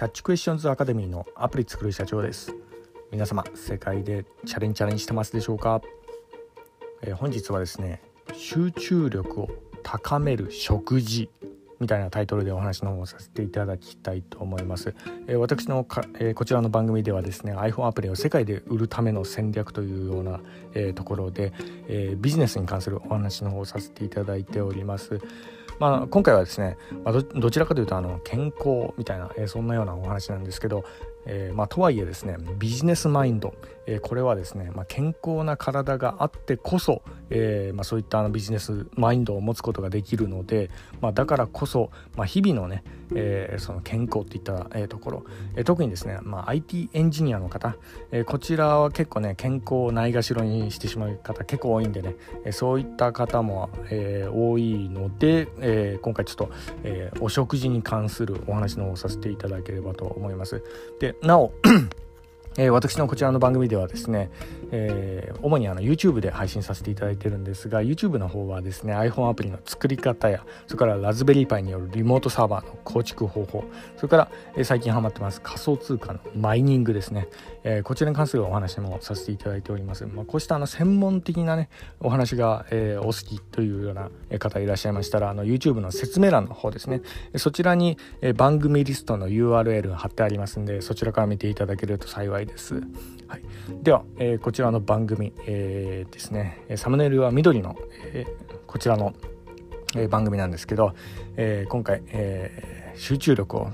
キャッチクエスチョンズアカデミーのアプリ作る社長です皆様世界でチャレンジチャレンしてますでしょうか、えー、本日はですね集中力を高める食事みたいなタイトルでお話の方をさせていただきたいと思います。えー、私のか、えー、こちらの番組ではですね iPhone アプリを世界で売るための戦略というような、えー、ところで、えビジネスに関するお話の方をさせていただいております。まあ、今回はですね、まあ、どちらかというとあの健康みたいな、えー、そんなようなお話なんですけど、えー、まあ、とはいえですねビジネスマインド、えー、これはですね、まあ、健康な体があってこそ、えー、まあ、そういったあのビジネスマインドを持つことができるので、まあ、だからこそ、まあ、日々のね、えその健康っていった、えところ、え特にですね、まあ、IT エンジニアの方、えこちらは結構ね健康をないがしろにしてしまう方結構多いんでね、えそういった方も、え多いので、え今回ちょっと、えお食事に関するお話の方をさせていただければと思います。でなお えー、私のこちらの番組ではですね、えー、主にあの YouTube で配信させていただいてるんですが YouTube の方はですね iPhone アプリの作り方やそれからラズベリーパイによるリモートサーバーの構築方法それから、えー、最近ハマってます仮想通貨のマイニングですね、えこちらに関するお話もさせていただいております、まあ、こうしたあの専門的なねお話が、えお好きというような方いらっしゃいましたらあの YouTube の説明欄の方ですね。そちらに、え番組リストの URL が貼ってありますんでそちらから見ていただけると幸いです。はい、では、えー、こちらの番組、えー、ですねサムネイルは緑の、えー、こちらの、え、番組なんですけど、え、今回、え、集中力を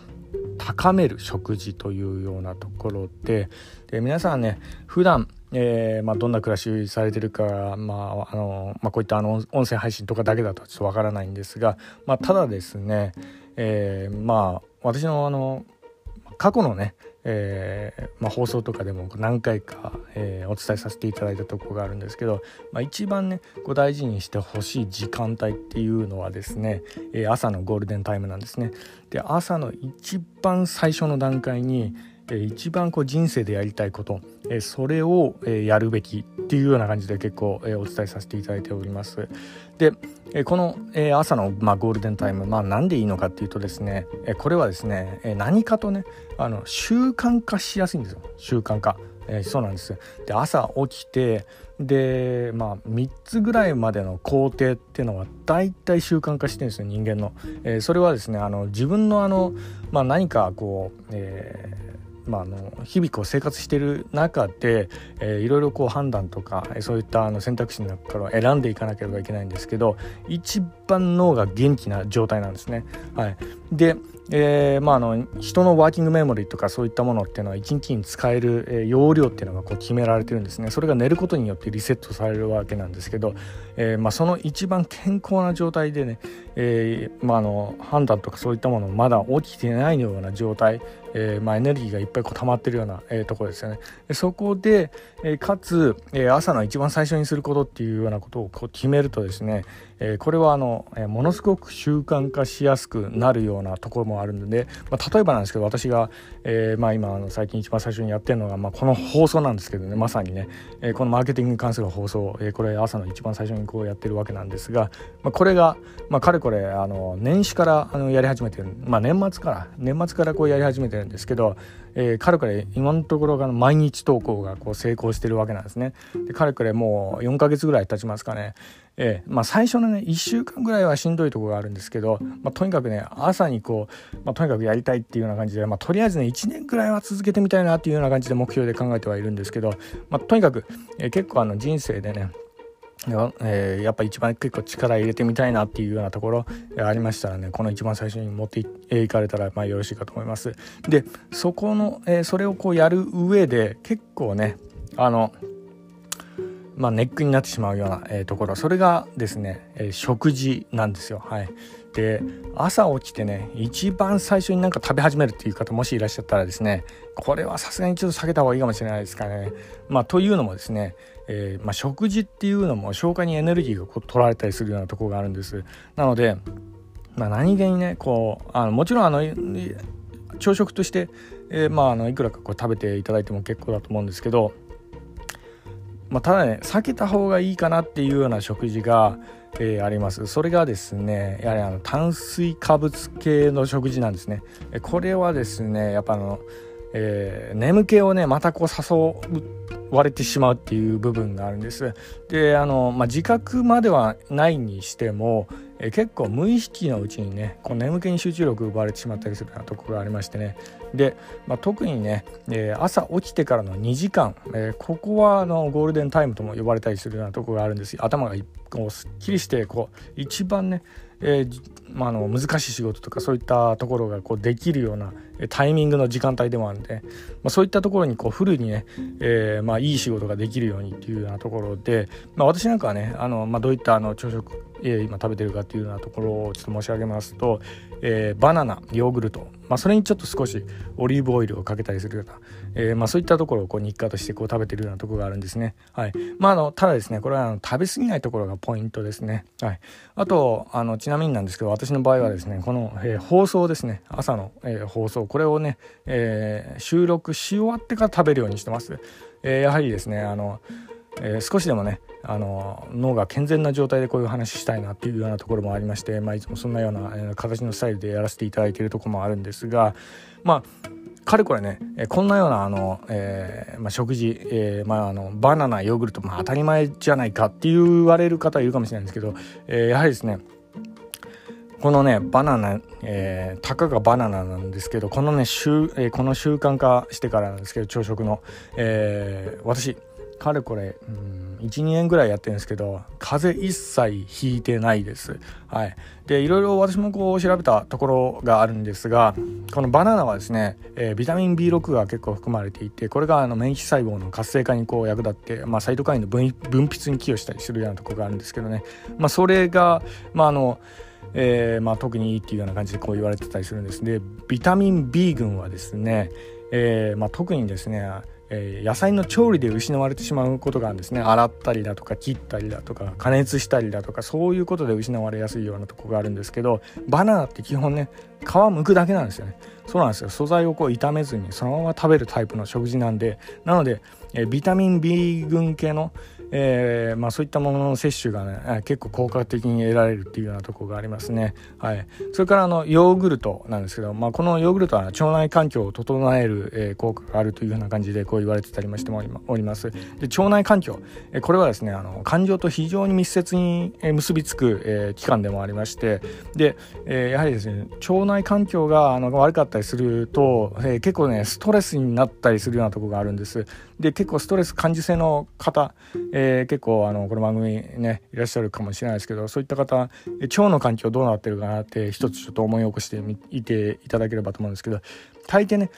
高める食事というようなところでで皆さんね普段えーまあ、どんな暮らしをされてるか、まああのまあ、こういったあの音声配信とかだけだとちょっとわからないんですが、まあ、ただですね、えー、まあ私のあの過去のね、えー、まあ、放送とかでも何回か、えー、お伝えさせていただいたとこがあるんですけど、まあ、一番ねこう大事にしてほしい時間帯っていうのはですね、えー、朝のゴールデンタイムなんですね。で朝の一番最初の段階に一番こう人生でやりたいこと、それを、やるべきっていうような感じで結構、お伝えさせていただいております。で、この、朝の、ま、ゴールデンタイム、まあ、なんでいいのかっていうとですね、これはですね、何かとねあの習慣化しやすいんですよ習慣化。え、そうなんですで朝起きてでまあ3つぐらいまでの工程っていうのは大体習慣化してるんですよ人間の、え、それはですねあの自分のあの、まあ、何かこう、えーまあ、あの日々こう生活してる中で、えー、いろいろこう判断とかそういったあの選択肢の中から選んでいかなければいけないんですけど一番脳が元気な状態なんですね。はい、でえーまあ、あの人のワーキングメモリーとかそういったものっていうのは1日に使える、えー、容量っていうのがこう決められてるんですね。それが寝ることによってリセットされるわけなんですけど、えーまあ、その一番健康な状態でね、えーまあ、あの判断とかそういったものまだ起きてないような状態、えーまあ、エネルギーがいっぱいこう溜まってるような、えー、ところですよね。そこで、えー、かつ、えー、朝の一番最初にすることっていうようなことをこう決めるとですね、え、これはあの、え、ものすごく習慣化しやすくなるようなところもあるので、まあ、例えばなんですけど私が、えーまあ、今あの最近一番最初にやってるのが、まあ、この放送なんですけどねまさにね、え、このマーケティングに関する放送、え、これ朝の一番最初にこうやってるわけなんですが、まあ、これが、まあ、かれこれあの年始からあのやり始めてる、まあ、年末から年末からこうやり始めてるんですけど、えー、かれこれ今のところが毎日投稿がこう成功してるわけなんですね。でかれこれもう4ヶ月ぐらい経ちますかね。えーまあ、最初のね1週間ぐらいはしんどいところがあるんですけど、まあ、とにかくね朝にこう、まあ、とにかくやりたいっていうような感じで、まあ、とりあえずね1年ぐらいは続けてみたいなっていうような感じで目標で考えてはいるんですけど、まあ、とにかく、えー、結構あの人生でねえー、やっぱ一番結構力入れてみたいなっていうようなところありましたらねこの一番最初に持っていかれたらまあよろしいかと思います。でそこの、えー、それをこうやる上で結構ねあのまあ、ネックになってしまうような、えー、ところそれがですね、えー、食事なんですよ。はい、で朝起きてね一番最初になんか食べ始めるっていう方もしいらっしゃったらですねこれはさすがにちょっと避けた方がいいかもしれないですかね。まあ、というのもですね、えー、まあ、食事っていうのも消化にエネルギーがこう取られたりするようなところがあるんです。なので、まあ、何気にねこうあのもちろんあの朝食として、え、まあ、あのいくらかこう食べていただいても結構だと思うんですけどまあ、ただね避けた方がいいかなっていうような食事が、えー、あります。それがですねやはりあの炭水化物系の食事なんですね。これはですねやっぱあの、えー、眠気をねまたこう誘われてしまうっていう部分があるんです。であの、まあ、自覚まではないにしてもえ結構無意識のうちにねこう眠気に集中力奪われてしまったりするようなところがありましてね。で、まあ、特にね、えー、朝起きてからの2時間、えー、ここはあのゴールデンタイムとも呼ばれたりするようなところがあるんです頭がこうすっきりしてこう一番ねえー、まあ、の難しい仕事とかそういったところがこうできるようなタイミングの時間帯でもあるんで、まあ、そういったところにこうフルにね、えー、まあ、いい仕事ができるようにっていうようなところで、まあ、私なんかはねあの、まあ、どういったあの朝食、えー、今食べてるかっていうようなところをちょっと申し上げますと、えー、バナナヨーグルト、まあ、それにちょっと少しオリーブオイルをかけたりするような、えーまあ、そういったところをこう日課としてこう食べてるようなところがあるんですね。はいまあ、あのただですねこれはあの食べ過ぎないところがポイントですね。はい、あとあのちなみになんですけど私の場合はですねこの、えー、放送ですね朝の、えー、放送これをね、え、収録し終わってから食べるようにしてます。え、やはりですねあのえ、少しでもねあの脳が健全な状態でこういう話したいなっていうようなところもありまして、まあ、いつもそんなような、形のスタイルでやらせていただいているとこもあるんですがまあかれこれね、こんなようなあの、えー、まあ、食事、えー、まあ、あのバナナヨーグルト、まあ、当たり前じゃないかって言われる方いるかもしれないんですけど、えやはりですねこのねバナナ、えー、たかがバナナなんですけどこのね習、えー、この習慣化してからなんですけど朝食の、えー、私かれこれ、うん、12年ぐらいやってるんですけど風邪一切ひいてないです。はい、でいろいろ私もこう調べたところがあるんですがこのバナナはですね、えー、ビタミン B6 が結構含まれていてこれがあの免疫細胞の活性化にこう役立って、まあ、サイトカインの分泌に寄与したりするようなところがあるんですけどね、まあ、それが、まああのえーまあ、特にいいっていうような感じでこう言われてたりするんですでビタミン B 群はですね、えーまあ、特にですねえー、野菜の調理で失われてしまうことがあるんですね。洗ったりだとか切ったりだとか加熱したりだとかそういうことで失われやすいようなとこがあるんですけどバナナって基本ね皮剥くだけなんですよね。そうなんですよ。素材をこう炒めずにそのまま食べるタイプの食事なんでなので、えー、ビタミン B 群系のえーまあ、そういったものの摂取がね結構効果的に得られるっていうようなところがありますね。はい、それからあのヨーグルトなんですけど、まあ、このヨーグルトは腸内環境を整える、えー、効果があるというような感じでこう言われてたりましております。で腸内環境、えー、これはですねあの感情と非常に密接に結びつく、えー、器官でもありましてで、えー、やはりですね腸内環境があの悪かったりすると、えー、結構ねストレスになったりするようなとこがあるんです。で結構ストレス感受性の方、えー、結構あのこの番組ねいらっしゃるかもしれないですけどそういった方腸の環境どうなってるかなって一つちょっと思い起こしてみていただければと思うんですけど大抵ね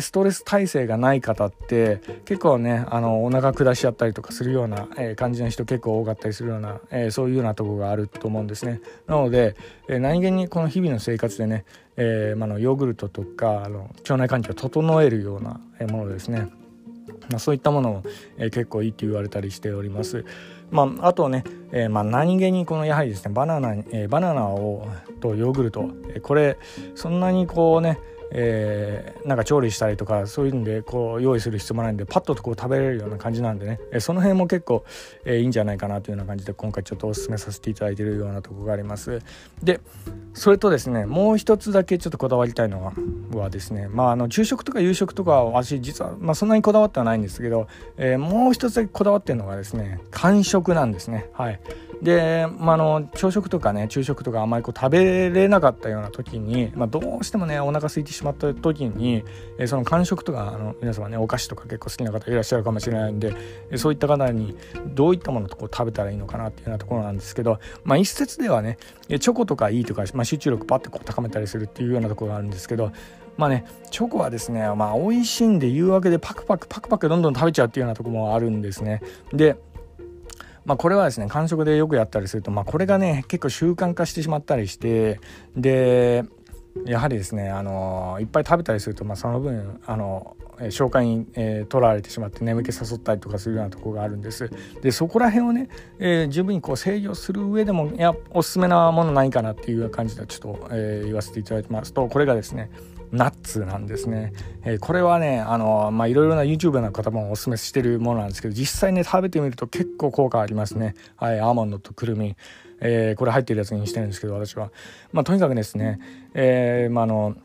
ストレス耐性がない方って結構ねあのお腹下しちゃったりとかするような、え、感じの人結構多かったりするような、え、そういうようなとこがあると思うんですね。なので、えー、何気にこの日々の生活でね、えーまあのヨーグルトとかあの腸内環境を整えるようなものですね。まあ、そういったものも、えー、結構いいって言われたりしております。まあ、あとね、えー、まあ何気にこのやはりですねバナナ、えー、バナナをとヨーグルト、えー、これそんなにこうねえー、なんか調理したりとかそういうんでこう用意する必要もないんでパッとこう食べれるような感じなんでね、えー、その辺も結構、えー、いいんじゃないかなというような感じで今回ちょっとお勧めさせていただいているようなとこがあります。でそれとですねもう一つだけちょっとこだわりたいのははですねまああの昼食とか夕食とかは私実は、まあ、そんなにこだわってはないんですけど、えもう一つだけこだわってるのがですね間食なんですね。はい。で、まあ、の朝食とかね昼食とかあんまりこう食べれなかったような時に、まあ、どうしてもねお腹空いてしまった時に、えその間食とかあの皆様ねお菓子とか結構好きな方いらっしゃるかもしれないんで、えそういった方にどういったものとこう食べたらいいのかなっていうようなところなんですけど、まあ、一説ではねチョコとかいいとか、まあ、集中力パッてこう高めたりするっていうようなところがあるんですけどまあね、チョコはですね、まあ美味しいんで言うわけでパクパクパクパクどんどん食べちゃうっていうようなところもあるんですね。で、まあ、これはですね間食でよくやったりすると、まあ、これがね結構習慣化してしまったりしてでやはりですねあのいっぱい食べたりすると、まあ、その分あの消化に、えー、取られてしまって眠気誘ったりとかするようなとこがあるんです。でそこら辺をね、えー、十分にこう制御する上でもいやおすすめなものないかなっていう感じでちょっと、えー、言わせていただきますとこれがですねナッツなんですね、えー、これはねあのまあいろいろな YouTube の方もおすすめしてるものなんですけど実際ね食べてみると結構効果ありますね。はいアーモンドとくるみ、えー、これ入ってるやつにしてるんですけど私は。まあとにかくですねえー、まああの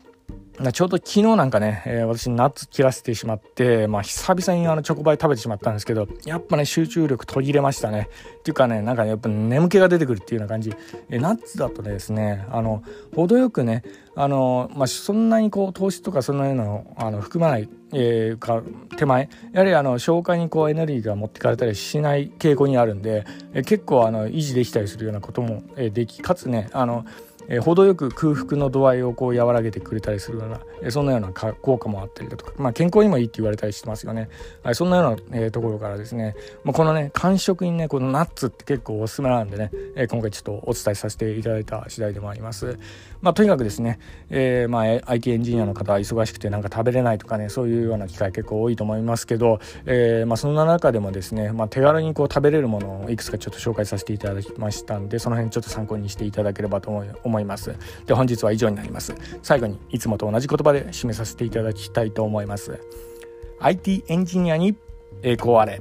ちょうど昨日なんかね、えー、私ナッツ切らせてしまって、まあ久々にあのチョコパイ食べてしまったんですけど、やっぱね集中力途切れましたね。っていうかね、なんか、ね、やっぱ眠気が出てくるっていうような感じ。えー、ナッツだとですね、あの、程よくね、あの、まあそんなにこう糖質とかそのようなのあの含まない、えー、か手前、やはりあの消化にこうエネルギーが持ってかれたりしない傾向にあるんで、えー、結構あの維持できたりするようなことも、えー、でき、かつね、あの、え、程よく空腹の度合いをこう和らげてくれたりするような、え、そんなような効果もあったりだとか、まあ、健康にもいいって言われたりしてますよね、はい、そんなような、えー、ところからですね、まあ、このね間食にねこのナッツって結構おすすめなんでね、えー、今回ちょっとお伝えさせていただいた次第でもあります。まあとにかくですね、えー、まあ IT エンジニアの方は忙しくてなんか食べれないとかねそういうような機会結構多いと思いますけど、え、まそんな中でもですね、ま、手軽にこう食べれるものをいくつかちょっと紹介させていただきましたんでその辺ちょっと参考にしていただければと思います思います。で本日は以上になります。最後にいつもと同じ言葉で締めさせていただきたいと思います。IT エンジニアに栄光あれ。